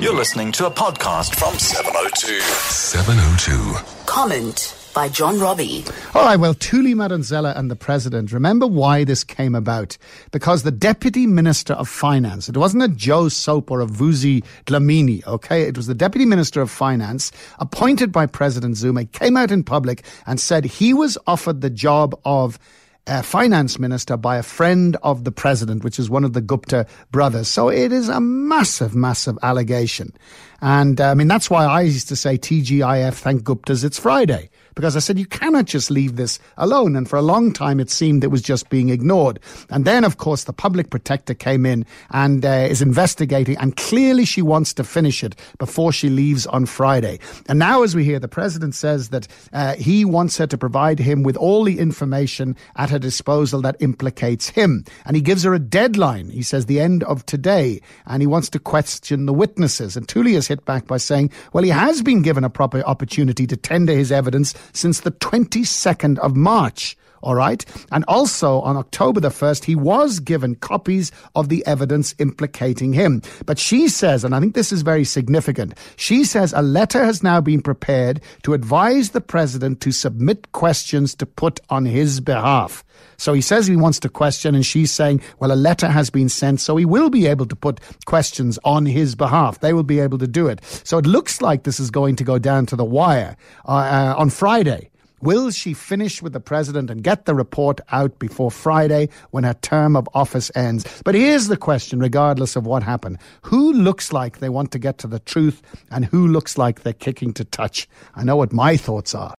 You're listening to a podcast from 702. 702. Comment by John Robbie. All right, well, Thuli Madonsela and the president, remember why this came about? Because the deputy minister of finance, it wasn't a Joe Soap or a Vusi Dlamini, okay? It was the deputy minister of finance appointed by President Zuma, came out in public and said he was offered the job of uh, finance minister by a friend of the president, which is one of the Gupta brothers. So it is a massive, massive allegation. And uh, I mean, that's why I used to say TGIF, thank Guptas, it's Friday. Because I said, you cannot just leave this alone. And for a long time, it seemed it was just being ignored. And then, of course, the public protector came in and uh, is investigating. And clearly, she wants to finish it before she leaves on Friday. And now, as we hear, the president says that uh, he wants her to provide him with all the information at her disposal that implicates him. And he gives her a deadline. He says the end of today. And he wants to question the witnesses. And Thuli has hit back by saying, well, he has been given a proper opportunity to tender his evidence since the 22nd of March. All right. And also on October the 1st, he was given copies of the evidence implicating him. But she says, and I think this is very significant, she says a letter has now been prepared to advise the president to submit questions to put on his behalf. So he says he wants to question, and she's saying, well, a letter has been sent, so he will be able to put questions on his behalf. They will be able to do it. So it looks like this is going to go down to the wire uh, uh, on Friday. Will she finish with the president and get the report out before Friday when her term of office ends? But here's the question, regardless of what happened. Who looks like they want to get to the truth and who looks like they're kicking to touch? I know what my thoughts are.